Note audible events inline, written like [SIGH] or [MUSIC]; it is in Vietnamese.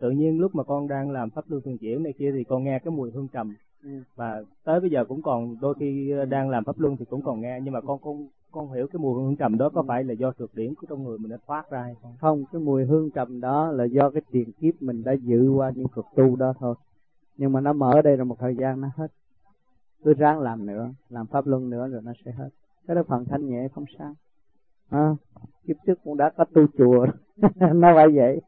tự nhiên lúc mà con đang làm pháp luân thường chuyển này kia thì con nghe cái mùi hương trầm. Ừ. và tới bây giờ cũng còn đôi khi đang làm pháp luân thì cũng còn nghe nhưng mà con con con hiểu cái mùi hương trầm đó có ừ. phải là do thực điển của trong người mình nó thoát ra hay không? Không cái mùi hương trầm đó là do cái tiền kiếp mình đã dự qua những cuộc tu đó thôi. Nhưng mà nó mở đây là một thời gian nó hết. Cứ ráng làm nữa làm pháp luân nữa rồi nó sẽ hết. Cái đó phần thanh nhẹ không sao. À, kiếp trước cũng đã có tu chùa [LAUGHS] nó phải vậy.